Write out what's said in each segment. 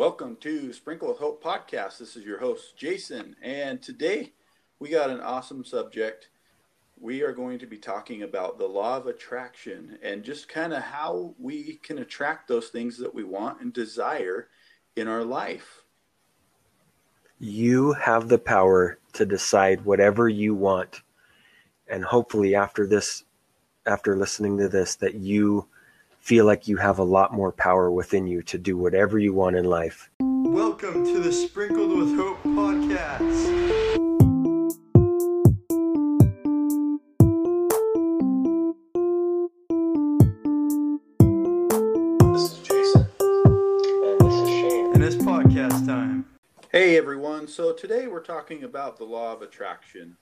Welcome to Sprinkle of Hope podcast. This is your host, Jason, and today we got an awesome subject. We are going to be talking about the law of attraction and just kind of how we can attract those things that we want and desire in our life. You have the power to decide whatever you want. And hopefully, after this, after listening to this, that you feel like you have a lot more power within you to do whatever you want in life. Welcome to the Sprinkled with Hope podcast. This is Jason. And this is Shane. And it's podcast time. Hey everyone. So today we're talking about the law of attraction.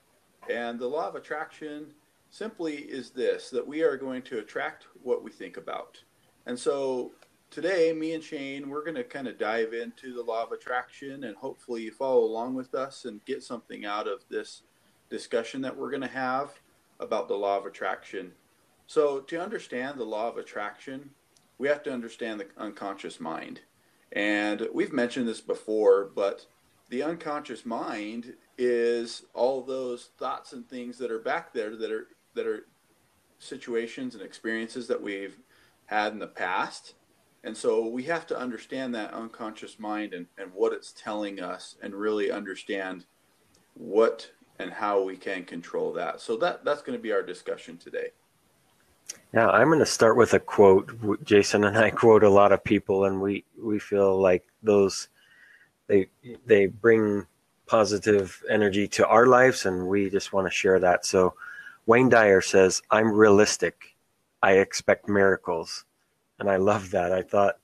And the law of attraction simply is this that we are going to attract what we think about. And so today, me and Shane, we're going to kind of dive into the law of attraction and hopefully you follow along with us and get something out of this discussion that we're going to have about the law of attraction. So, to understand the law of attraction, we have to understand the unconscious mind. And we've mentioned this before, but the unconscious mind is all those thoughts and things that are back there that are that are situations and experiences that we've had in the past. And so we have to understand that unconscious mind and, and what it's telling us and really understand what and how we can control that. So that that's going to be our discussion today. Now, I'm going to start with a quote. Jason and I quote a lot of people, and we, we feel like those they they bring positive energy to our lives, and we just want to share that. So, Wayne Dyer says, "I'm realistic. I expect miracles," and I love that. I thought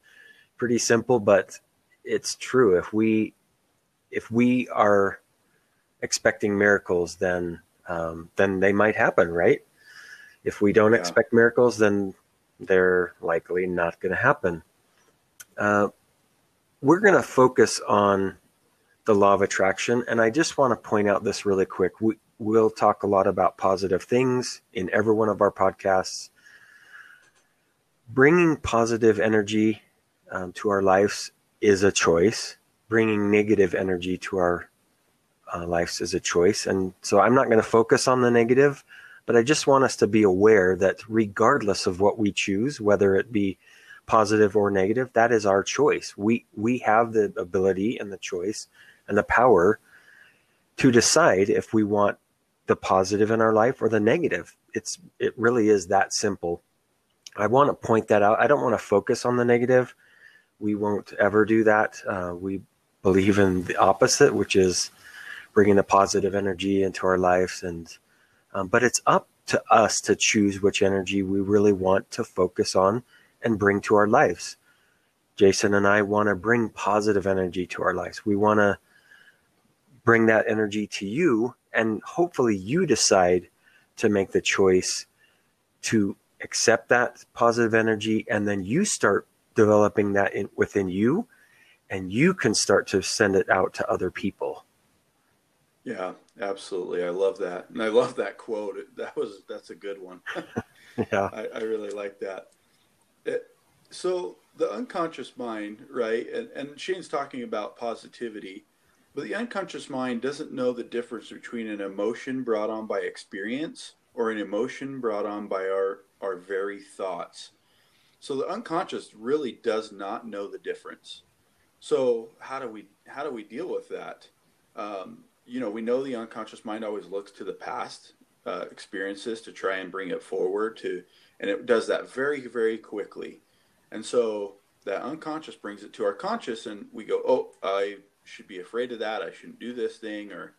pretty simple, but it's true. If we if we are expecting miracles, then um, then they might happen, right? If we don't Yeah. expect miracles, then they're likely not going to happen. Uh, we're going to focus on the law of attraction, and I just want to point out this really quick. We, we'll talk a lot about positive things in every one of our podcasts. Bringing positive energy um, to our lives is a choice. Bringing negative energy to our uh, lives is a choice. And so I'm not going to focus on the negative, but I just want us to be aware that regardless of what we choose, whether it be positive or negative, that is our choice. We we have the ability and the choice and the power to decide if we want the positive in our life or the negative. It's it really is that simple. I want to point that out. I don't want to focus on the negative. We won't ever do that. Uh, we believe in the opposite, which is bringing the positive energy into our lives. And um, but it's up to us to choose which energy we really want to focus on and bring to our lives. Jason and I want to bring positive energy to our lives. We want to bring that energy to you, and hopefully, you decide to make the choice to accept that positive energy, and then you start developing that in, within you, and you can start to send it out to other people. Yeah, absolutely. I love that. And I love that quote. That was that's a good one. Yeah. I, I really like that. It, so the unconscious mind, right? And, and Shane's talking about positivity, but the unconscious mind doesn't know the difference between an emotion brought on by experience or an emotion brought on by our our very thoughts. So the unconscious really does not know the difference. So how do we how do we deal with that? Um, you know, we know the unconscious mind always looks to the past uh, experiences to try and bring it forward to, and it does that very very quickly. And so that unconscious brings it to our conscious, and we go, oh, I should be afraid of that. I shouldn't do this thing, or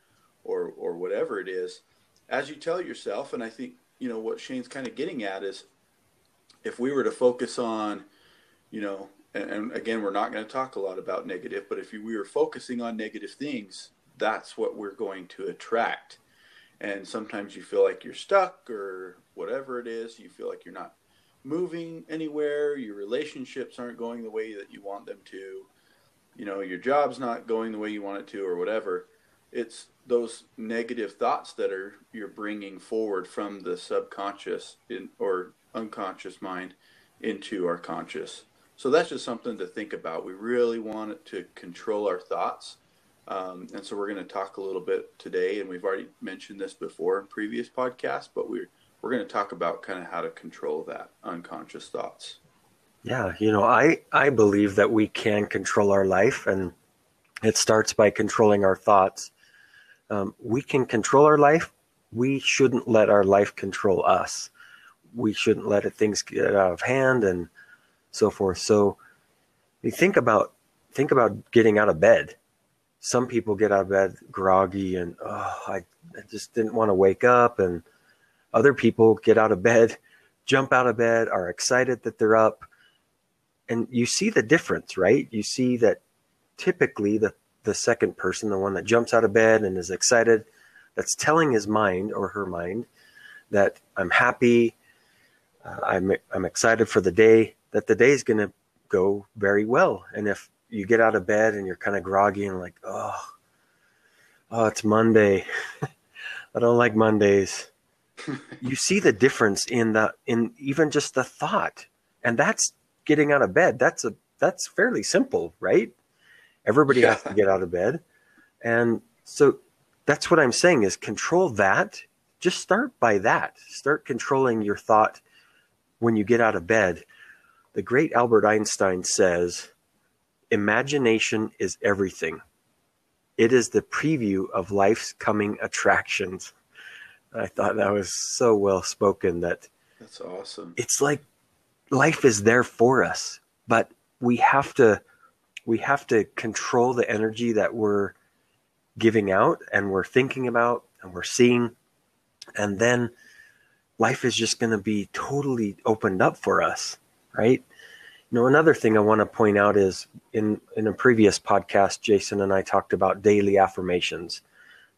or or whatever it is. As you tell yourself, and I think you know what Shane's kind of getting at is, if we were to focus on, you know, and, and again, we're not going to talk a lot about negative, but if we were focusing on negative things, that's what we're going to attract. And sometimes you feel like you're stuck or whatever it is, you feel like you're not moving anywhere, your relationships aren't going the way that you want them to, you know, your job's not going the way you want it to or whatever. It's those negative thoughts that are you're bringing forward from the subconscious in, or unconscious mind into our conscious. so that's just something to think about. We really want to control our thoughts. Um, and so we're going to talk a little bit today, and we've already mentioned this before in previous podcasts, but we're we're going to talk about kind of how to control that unconscious thoughts. Yeah, you know, I I believe that we can control our life, and it starts by controlling our thoughts. Um, we can control our life. We shouldn't let our life control us. We shouldn't let it, things get out of hand and so forth. So, you think about think about getting out of bed some people get out of bed groggy and oh, I, I just didn't want to wake up. And other people get out of bed, jump out of bed, are excited that they're up. And you see the difference, right? You see that typically the, the second person, the one that jumps out of bed and is excited, that's telling his mind or her mind that I'm happy, uh, I'm, I'm excited for the day, that the day is going to go very well. And if you get out of bed and you're kind of groggy and like, oh, oh, it's Monday. I don't like Mondays. you see the difference in the in even just the thought, and that's getting out of bed. That's a that's fairly simple, right? Everybody yeah. has to get out of bed, and so that's what I'm saying is control that. Just start by that. Start controlling your thought when you get out of bed. The great Albert Einstein says Imagination is everything. It is the preview of life's coming attractions. I thought that was so well spoken that that's awesome. It's like life is there for us, but we have to we have to control the energy that we're giving out and we're thinking about and we're seeing and then life is just going to be totally opened up for us, right? You know, another thing I want to point out is in in a previous podcast, Jason and I talked about daily affirmations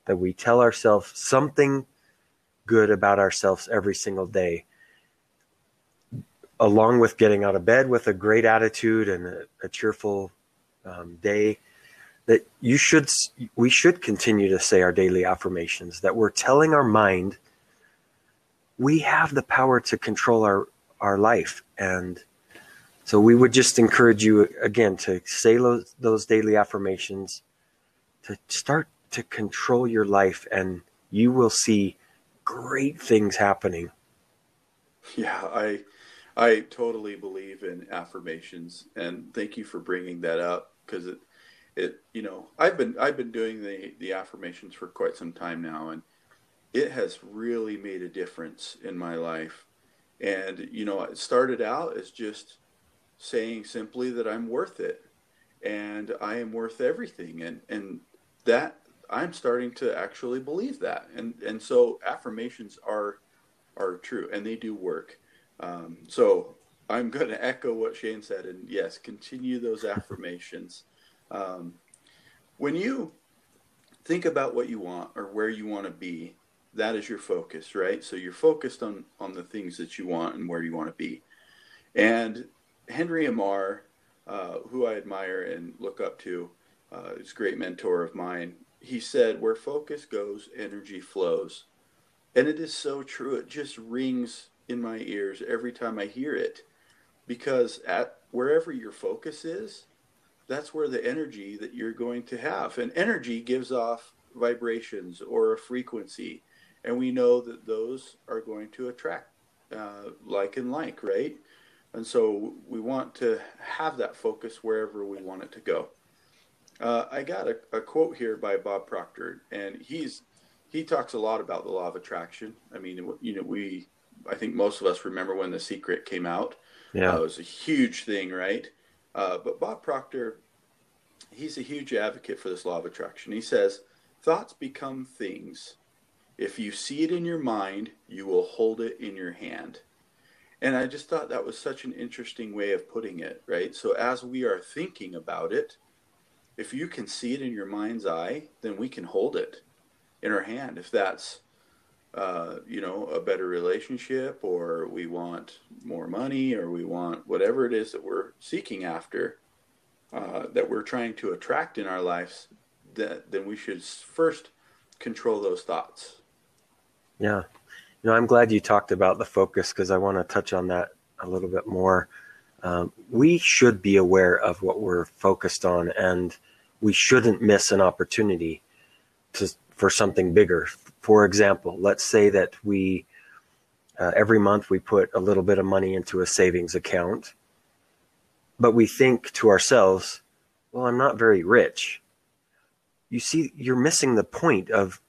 that we tell ourselves something good about ourselves every single day, along with getting out of bed with a great attitude and a, a cheerful um, day. That you should we should continue to say our daily affirmations. That we're telling our mind we have the power to control our our life and so we would just encourage you again to say those, those daily affirmations, to start to control your life, and you will see great things happening. Yeah, I I totally believe in affirmations, and thank you for bringing that up because it it you know I've been I've been doing the the affirmations for quite some time now, and it has really made a difference in my life. And you know, it started out as just saying simply that I'm worth it and I am worth everything. And, and that I'm starting to actually believe that. And, and so affirmations are, are true and they do work. Um, so I'm going to echo what Shane said. And yes, continue those affirmations. Um, when you think about what you want or where you want to be, that is your focus, right? So you're focused on, on the things that you want and where you want to be. And Henry Amar, uh, who I admire and look up to, uh, is a great mentor of mine. He said, "Where focus goes, energy flows," and it is so true. It just rings in my ears every time I hear it, because at wherever your focus is, that's where the energy that you're going to have. And energy gives off vibrations or a frequency, and we know that those are going to attract uh, like and like, right? And so we want to have that focus wherever we want it to go. Uh, I got a, a, quote here by Bob Proctor, and he's he talks a lot about the law of attraction. I mean, you know, we I think most of us remember when The Secret came out. Yeah, uh, it was a huge thing, right? Uh, but Bob Proctor, he's a huge advocate for this law of attraction. He says thoughts become things. If you see it in your mind, you will hold it in your hand. And I just thought that was such an interesting way of putting it, right? So as we are thinking about it, if you can see it in your mind's eye, then we can hold it in our hand. If that's, uh, you know, a better relationship, or we want more money, or we want whatever it is that we're seeking after, uh, that we're trying to attract in our lives, that, then we should first control those thoughts. Yeah, you know, I'm glad you talked about the focus because I want to touch on that a little bit more. um, we should be aware of what we're focused on, and we shouldn't miss an opportunity to for something bigger. For example, let's say that we uh, every month we put a little bit of money into a savings account, but we think to ourselves, "Well, I'm not very rich." You see, you're missing the point of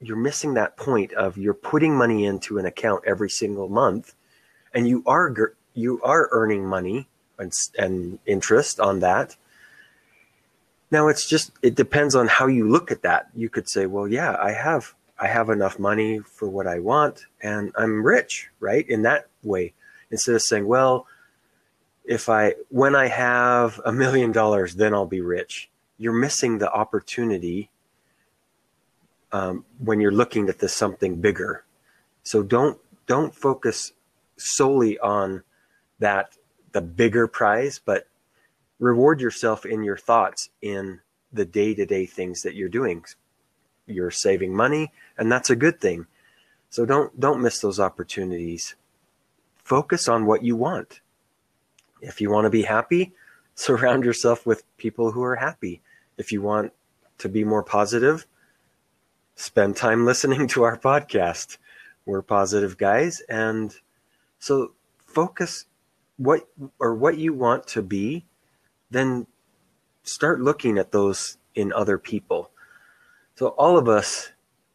you're missing that point of you're putting money into an account every single month, and you are you are earning money and, and interest on that. Now it's just it depends on how you look at that. You could say, well, yeah, I have I have enough money for what I want and I'm rich, right? In that way. Instead of saying, well, if I when I have a million dollars, then I'll be rich. You're missing the opportunity um, when you're looking at this something bigger. So don't don't focus solely on that the bigger prize, but reward yourself in your thoughts in the day-to-day things that you're doing. You're saving money, and that's a good thing. So don't don't miss those opportunities. Focus on what you want. If you want to be happy, surround yourself with people who are happy. If you want to be more positive, spend time listening to our podcast. We're positive guys and so focus what or what you want to be, then start looking at those in other people. So all of us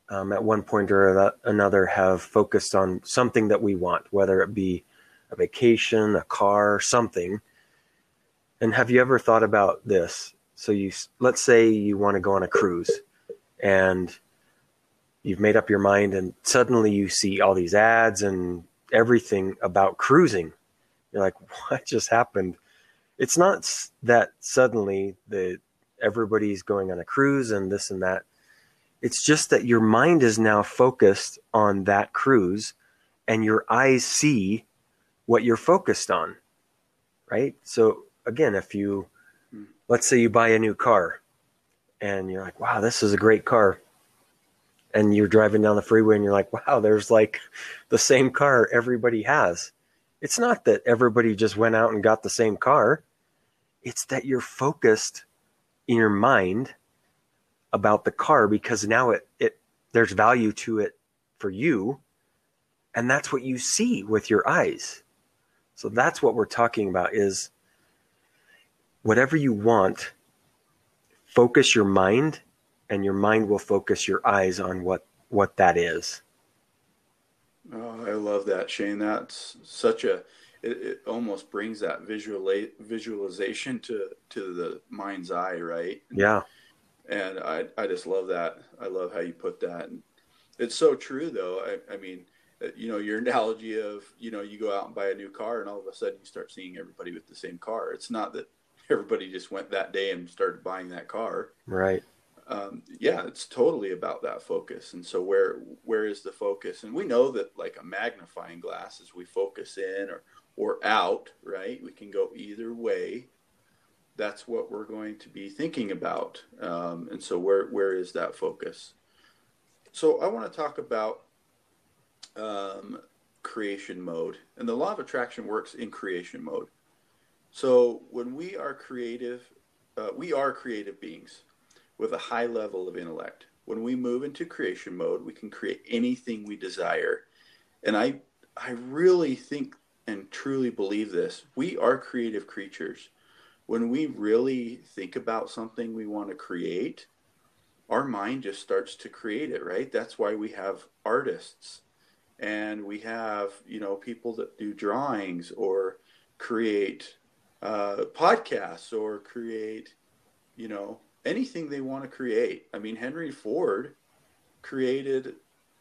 um, at one point or another have focused on something that we want, whether it be a vacation, a car, something. And have you ever thought about this? So you let's say you want to go on a cruise and you've made up your mind and suddenly you see all these ads and everything about cruising you're like, what just happened? It's not that suddenly that everybody's going on a cruise and this and that. It's just that your mind is now focused on that cruise and your eyes see what you're focused on. Right? So again, if you let's say you buy a new car and you're like, wow, this is a great car. And you're driving down the freeway and you're like, wow, there's like the same car everybody has. It's not that everybody just went out and got the same car. It's that you're focused in your mind about the car because now it, it there's value to it for you. And that's what you see with your eyes. So that's what we're talking about is whatever you want, focus your mind and your mind will focus your eyes on what what that is. Oh, I love that, Shane. That's such a. It, it almost brings that visual visualization to to the mind's eye, right? Yeah. And I I just love that. I love how you put that. And it's so true, though. I, I mean, uh, you know, your analogy of you know you go out and buy a new car, and all of a sudden you start seeing everybody with the same car. It's not that everybody just went that day and started buying that car. Right um, yeah, it's totally about that focus. And so where where is the focus? And we know that like a magnifying glass, as we focus in or or out, right? We can go either way. That's what we're going to be thinking about. Um, and so where where is that focus? So I want to talk about um, creation mode, and the law of attraction works in creation mode. So when we are creative, uh, we are creative beings with a high level of intellect. When we move into creation mode, we can create anything we desire. And I I really think and truly believe this. We are creative creatures. When we really think about something we want to create, our mind just starts to create it, right? That's why we have artists and we have, you know, people that do drawings or create uh, podcasts or create, you know, anything they want to create. I mean, Henry Ford created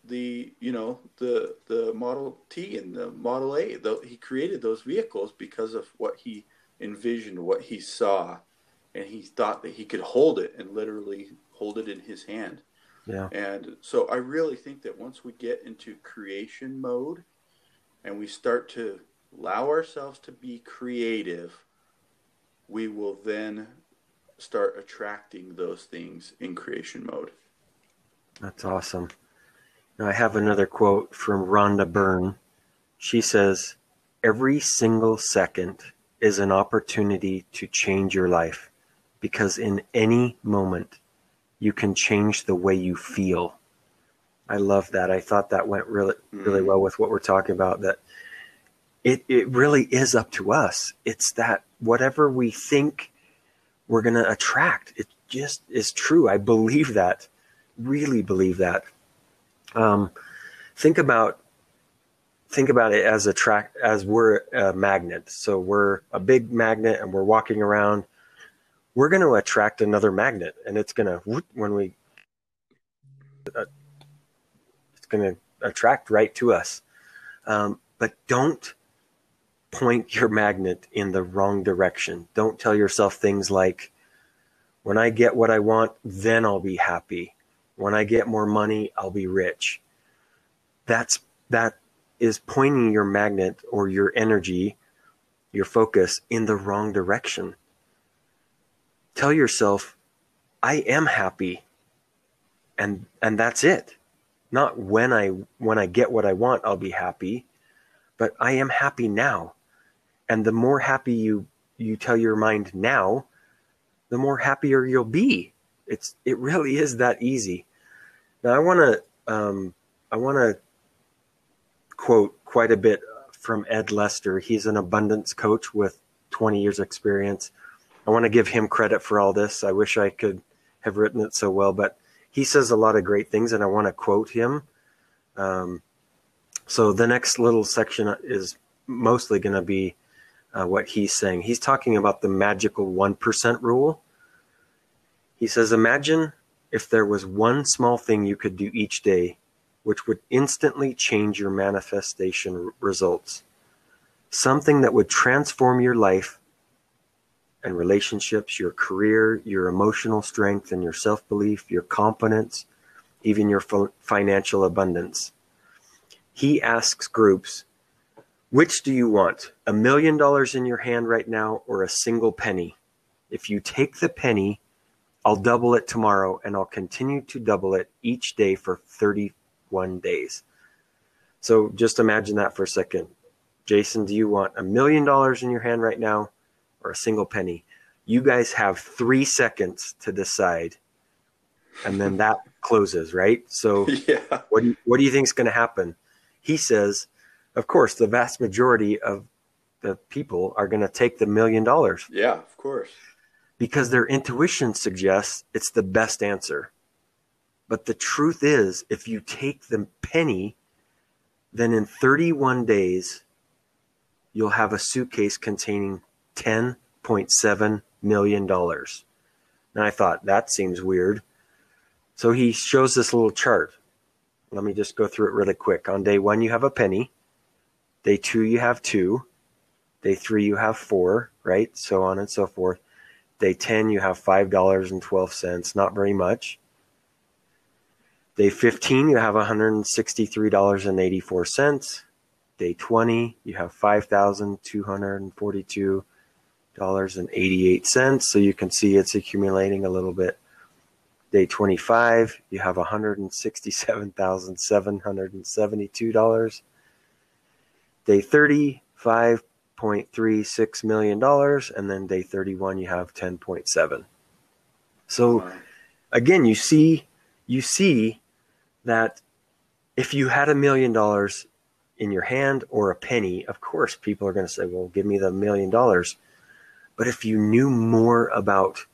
the you know the the Model T and the Model A. The, he created those vehicles because of what he envisioned, what he saw, and he thought that he could hold it and literally hold it in his hand. Yeah. And so I really think that once we get into creation mode and we start to allow ourselves to be creative, we will then start attracting those things in creation mode. That's awesome. Now, I have another quote from Rhonda Byrne. She says, every single second is an opportunity to change your life because in any moment you can change the way you feel. I love that. I thought that went really really mm. well with what we're talking about that it it really is up to us. It's that whatever we think we're going to attract, it just is true. I believe that. Really believe that. Um, think about think about it as a track as we're a magnet. So we're a big magnet and we're walking around. We're going to attract another magnet, and it's going to when we uh, it's going to attract right to us. Um, but don't point your magnet in the wrong direction. Don't tell yourself things like, when I get what I want, then I'll be happy. When I get more money, I'll be rich. That's that is pointing your magnet or your energy, your focus in the wrong direction. Tell yourself, I am happy. And and that's it. Not when I when I get what I want, I'll be happy, but I am happy now. And the more happy you you tell your mind now, the more happier you'll be. It's it really is that easy. Now I want to um, I want to quote quite a bit from Ed Lester. He's an abundance coach with 20 years experience. I want to give him credit for all this. I wish I could have written it so well, but he says a lot of great things, and I want to quote him. Um, so the next little section is mostly going to be uh, what he's saying. He's talking about the magical 1% rule. He says, Imagine if there was one small thing you could do each day which would instantly change your manifestation results. Something that would transform your life and relationships, your career, your emotional strength, and your self belief, your confidence, even your financial abundance. He asks groups, which do you want? A million dollars in your hand right now or a single penny? If you take the penny, I'll double it tomorrow and I'll continue to double it each day for 31 days. So just imagine that for a second. Jason, do you want a million dollars in your hand right now or a single penny? You guys have three seconds to decide. And then that closes, right? So yeah. what do you, what do you think is going to happen? He says, of course, the vast majority of the people are going to take the million dollars. Yeah, of course. Because their intuition suggests it's the best answer. But the truth is, if you take the penny, then in 31 days, you'll have a suitcase containing $10.7 million. And I thought, that seems weird. So he shows this little chart. Let me just go through it really quick. On day one, you have a penny. Day two, you have two. Day three, you have four, right? So on and so forth. Day 10, you have $5.12, not very much. Day 15, you have $163.84. Day 20, you have $5,242.88. So you can see it's accumulating a little bit. Day 25, you have $167,772 day 30 5.36 million dollars and then day 31 you have 10.7 so again you see you see that if you had a million dollars in your hand or a penny of course people are going to say well give me the million dollars. But if you knew more about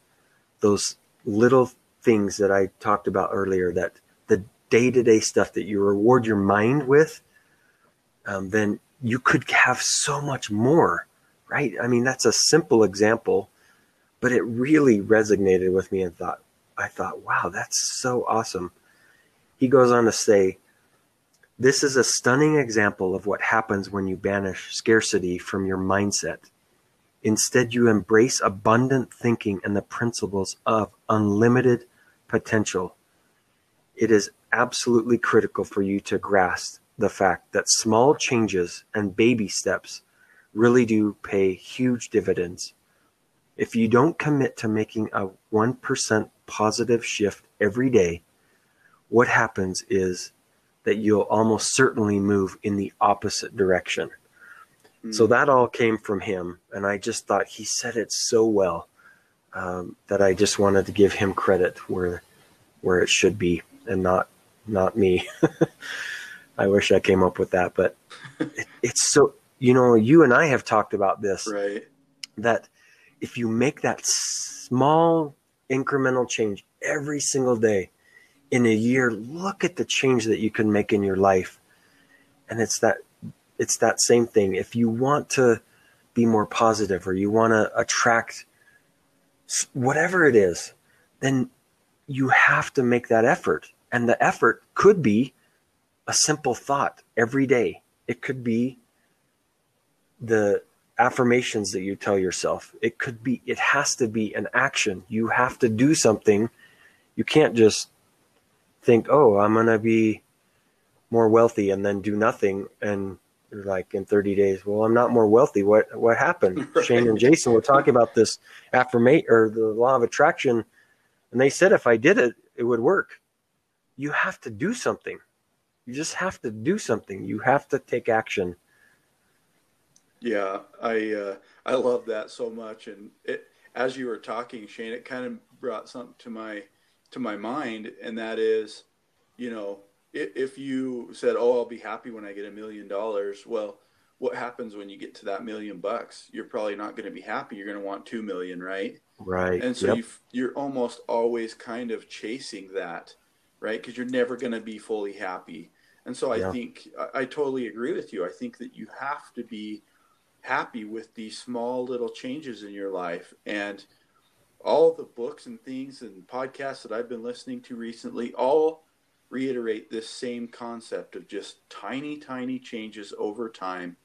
those little things that I talked about earlier that the day-to-day stuff that you reward your mind with um, then you could have so much more, right? I mean, that's a simple example, but it really resonated with me and thought, I thought, wow, that's so awesome. He goes on to say, this is a stunning example of what happens when you banish scarcity from your mindset. Instead, you embrace abundant thinking and the principles of unlimited potential. It is absolutely critical for you to grasp the fact that small changes and baby steps really do pay huge dividends. If you don't commit to making a 1% positive shift every day, what happens is that you'll almost certainly move in the opposite direction. So Mm. that all came from him, and I just thought he said it so well um, that I just wanted to give him credit where where it should be, and not not me. I wish I came up with that, but it, it's so you know you and I have talked about this right. that if you make that small incremental change every single day in a year, look at the change that you can make in your life. And it's that it's that same thing. If you want to be more positive or you want to attract whatever it is, then you have to make that effort. And the effort could be a simple thought every day. It could be the affirmations that you tell yourself. It could be, it has to be an action. You have to do something. You can't just think, oh, I'm going to be more wealthy and then do nothing. And you're like in 30 days, well, I'm not more wealthy. What, what happened? Right. Shane and Jason were talking about this affirmation or the law of attraction. And they said, if I did it, it would work. You have to do something. You just have to do something. You have to take action. Yeah, I uh, I love that so much, and it as you were talking, Shane, it kind of brought something to my to my mind, and that is, you know, if, if you said, "Oh, I'll be happy when I get a million dollars," well, what happens when you get to that million bucks? You're probably not going to be happy. You're going to want two million, right? Right. And so Yep. you you're almost always kind of chasing that, right? Because you're never going to be fully happy. And so I Yeah. think I, I totally agree with you. I think that you have to be happy with these small little changes in your life. And all the books and things and podcasts that I've been listening to recently all reiterate this same concept of just tiny, tiny changes over time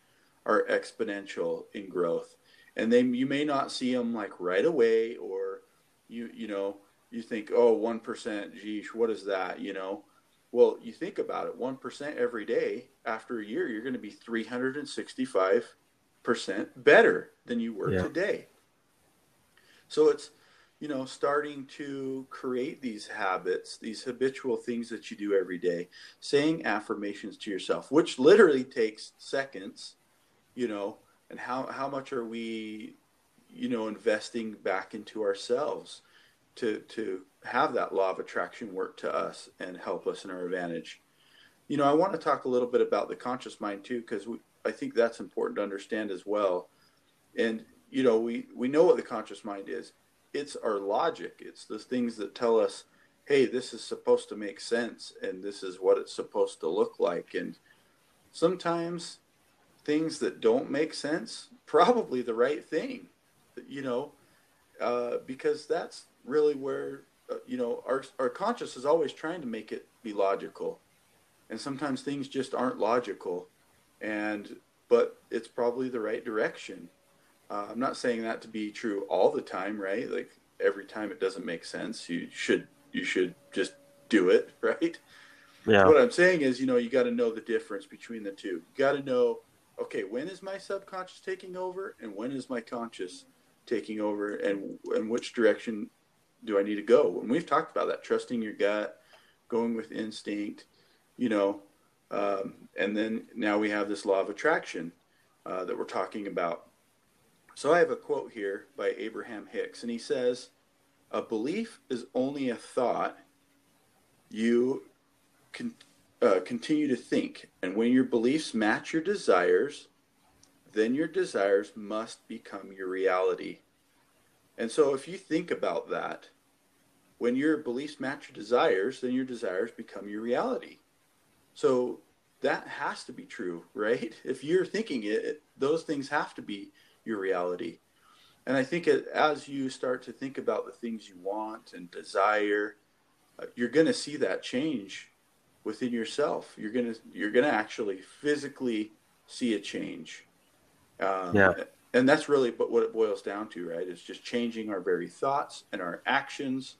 are exponential in growth. And then you may not see them like right away, or you you know you think, oh, one percent, geez, what is that? You know, well, you think about it, one percent every day. After a year, you're going to be three hundred and sixty-five percent better than you were Yeah. today. So it's you know starting to create these habits, these habitual things that you do every day, saying affirmations to yourself, which literally takes seconds. You know, and how how much are we you know investing back into ourselves to to have that law of attraction work to us and help us in our advantage. You know i want to talk a little bit about the conscious mind too because i think that's important to understand as well. And you know we we know what the conscious mind is. It's our logic. It's the things that tell us hey this is supposed to make sense and this is what it's supposed to look like. And sometimes things that don't make sense probably the right thing you know uh, because that's really where uh, you know our our conscious is always trying to make it be logical. And sometimes things just aren't logical. And but it's probably the right direction. Uh, i'm not saying that to be true all the time right? Like every time it doesn't make sense you should you should just do it right? Yeah. what I'm saying is, you know, you got to know the difference between the two. You got to know, okay, when is my subconscious taking over, and when is my conscious taking over, and and which direction do I need to go? And we've talked about that, trusting your gut, going with instinct, you know, um, and then now we have this law of attraction uh, that we're talking about. So I have a quote here by Abraham Hicks, and he says, "A belief is only a thought you con- uh, continue to think, and when your beliefs match your desires, then your desires must become your reality. And so, if you think about that, when your beliefs match your desires, then your desires become your reality. So, that has to be true, right? If you're thinking it, it those things have to be your reality. And I think it, as you start to think about the things you want and desire, uh, you're going to see that change within yourself. You're gonna you're gonna actually physically see a change. Um, Yeah. And that's really what it boils down to, right? It's just changing our very thoughts and our actions,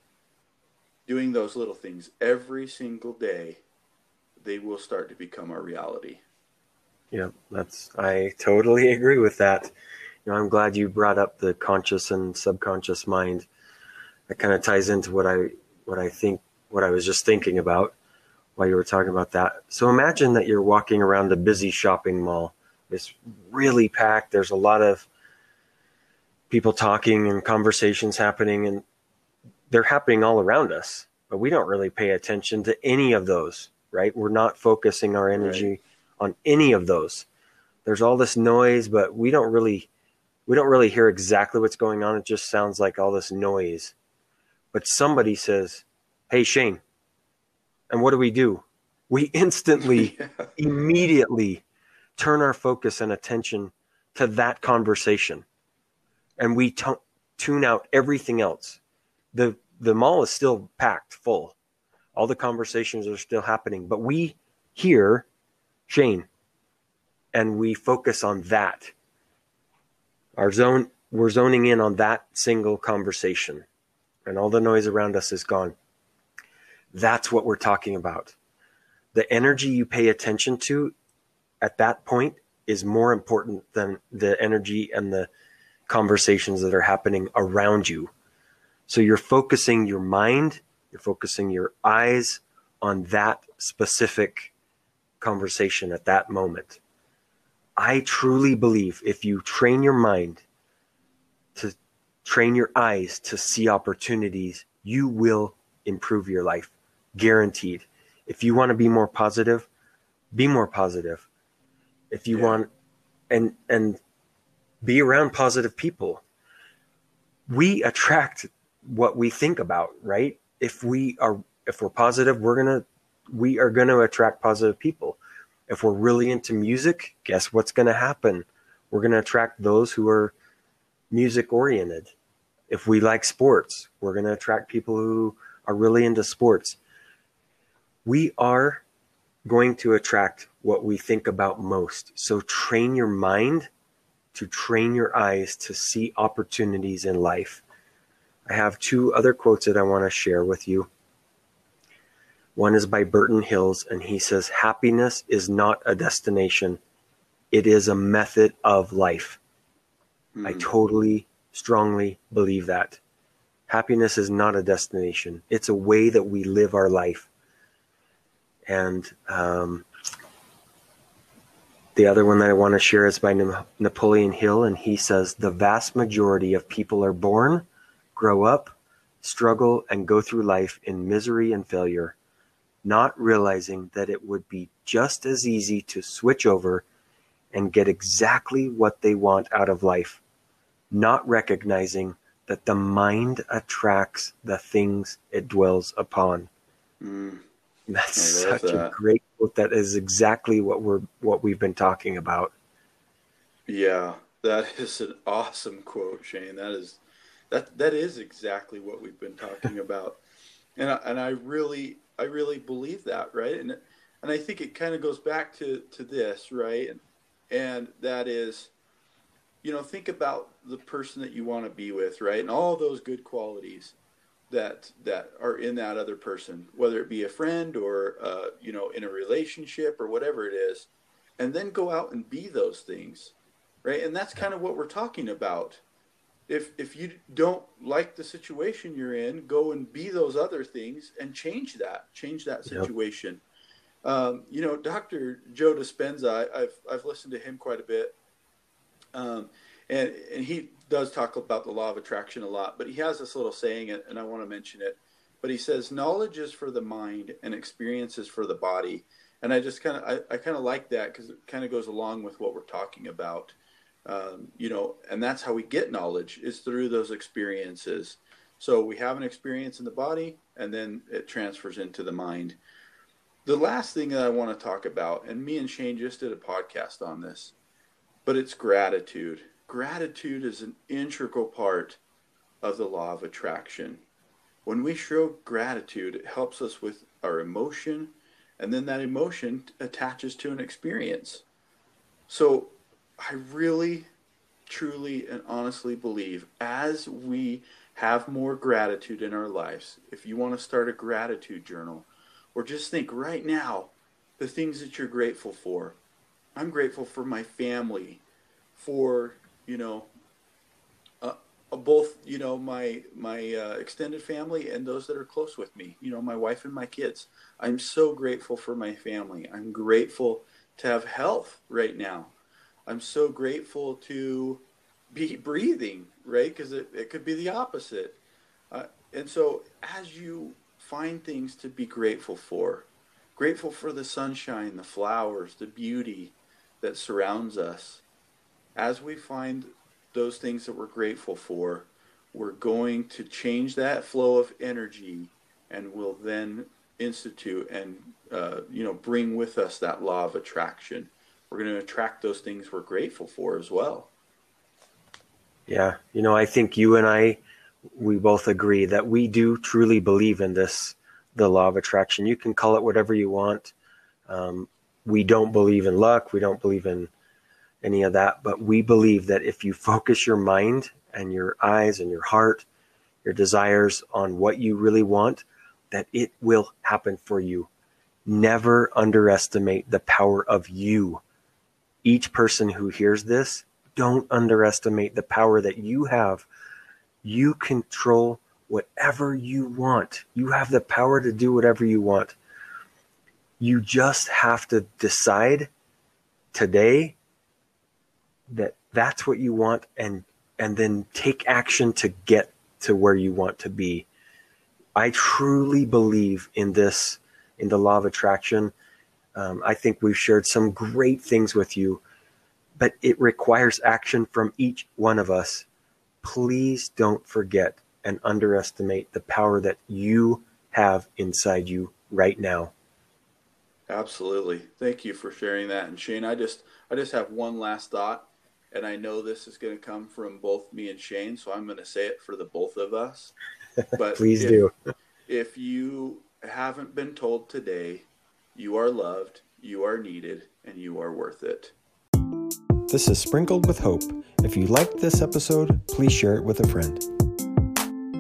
doing those little things every single day. They will start to become our reality. Yeah, that's I totally agree with that. You know, I'm glad you brought up the conscious and subconscious mind. That kind of ties into what I what I think what I was just thinking about while you were talking about that. So imagine that you're walking around a busy shopping mall is really packed. There's a lot of people talking and conversations happening, and they're happening all around us, but we don't really pay attention to any of those, right? We're not focusing our energy right. on any of those. There's all this noise, but we don't really we don't really hear exactly what's going on. It just sounds like all this noise. But somebody says, "Hey Shane." And what do we do? We instantly yeah. immediately turn our focus and attention to that conversation and we t- tune out everything else. The the mall is still packed full. All the conversations are still happening, but we hear Shane and we focus on that. Our zone we're zoning in on that single conversation and all the noise around us is gone. That's what we're talking about. The energy you pay attention to at that point is more important than the energy and the conversations that are happening around you. So you're focusing your mind, you're focusing your eyes on that specific conversation at that moment. I truly believe if you train your mind to train your eyes to see opportunities, you will improve your life. Guaranteed. If you want to be more positive, be more positive. If you yeah. want and and be around positive people. We attract what we think about, right? If we are if we're positive, we're going to we are going to attract positive people. If we're really into music, guess what's going to happen? We're going to attract those who are music oriented. If we like sports, we're going to attract people who are really into sports. We are going to attract what we think about most. So train your mind to train your eyes to see opportunities in life. I have two other quotes that I want to share with you. One is by Burton Hills, and he says, Happiness is not a destination, it is a method of life. Mm. I totally, strongly believe that. Happiness is not a destination, it's a way that we live our life. And um, the other one that I want to share is by Napoleon Hill, and he says the vast majority of people are born, grow up, struggle, and go through life in misery and failure, not realizing that it would be just as easy to switch over and get exactly what they want out of life, not recognizing that the mind attracts the things it dwells upon. Mm. That's such that. a great quote. That is exactly what we're what we've been talking about. Yeah, that is an awesome quote, Shane. That is that that is exactly what we've been talking about, and I, and I really I really believe that, right? And and I think it kind of goes back to to this, right? And and that is, you know, think about the person that you want to be with, right? And all those good qualities that that are in that other person, whether it be a friend or uh, you know in a relationship or whatever it is, and then go out and be those things, right? And that's kind of what we're talking about. If if you don't like the situation you're in, go and be those other things and change that, change that situation. Yep. Um, you know, Dr. Joe Dispenza, I, have I've listened to him quite a bit, um, and and he does talk about the law of attraction a lot, but he has this little saying, and I want to mention it. But he says, knowledge is for the mind and experience is for the body. And I just kind of, I, I kind of like that because it kind of goes along with what we're talking about. Um, you know, and that's how we get knowledge is through those experiences. So we have an experience in the body and then it transfers into the mind. The last thing that I want to talk about, and me and Shane just did a podcast on this, but it's gratitude gratitude is an integral part of the law of attraction. When we show gratitude, it helps us with our emotion, and then that emotion attaches to an experience. So I really, truly, and honestly believe as we have more gratitude in our lives, if you want to start a gratitude journal, or just think right now the things that you're grateful for. I'm grateful for my family, for you know, uh, uh, both you know my my uh, extended family and those that are close with me. You know, my wife and my kids. I'm so grateful for my family. I'm grateful to have health right now. I'm so grateful to be breathing, right? Because it, it could be the opposite. Uh, and so as you find things to be grateful for, grateful for the sunshine, the flowers, the beauty that surrounds us, as we find those things that we're grateful for, we're going to change that flow of energy and we'll then institute and uh, you know bring with us that law of attraction. We're going to attract those things we're grateful for as well. Yeah. You know i think you and i we both agree that we do truly believe in this the law of attraction. You can call it whatever you want. Um, we don't believe in luck. We don't believe in any of that but we believe that if you focus your mind and your eyes and your heart your desires on what you really want that it will happen for you. Never underestimate the power of you. Each person who hears this, don't underestimate the power that you have. You control whatever you want. You have the power to do whatever you want. You just have to decide today that that's what you want and and then take action to get to where you want to be. I truly believe in this, in the law of attraction. Um, I think we've shared some great things with you, but it requires action from each one of us. Please don't forget and underestimate the power that you have inside you right now. Absolutely. Thank you for sharing that. And Shane, I just I just have one last thought, and I know this is going to come from both me and Shane, so I'm going to say it for the both of us. But please if, do. If you haven't been told today, you are loved, you are needed, and you are worth it. This is Sprinkled with Hope. If you liked this episode, please share it with a friend.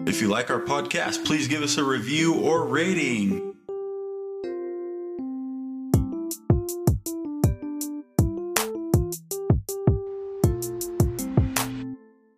If you like our podcast, please give us a review or rating.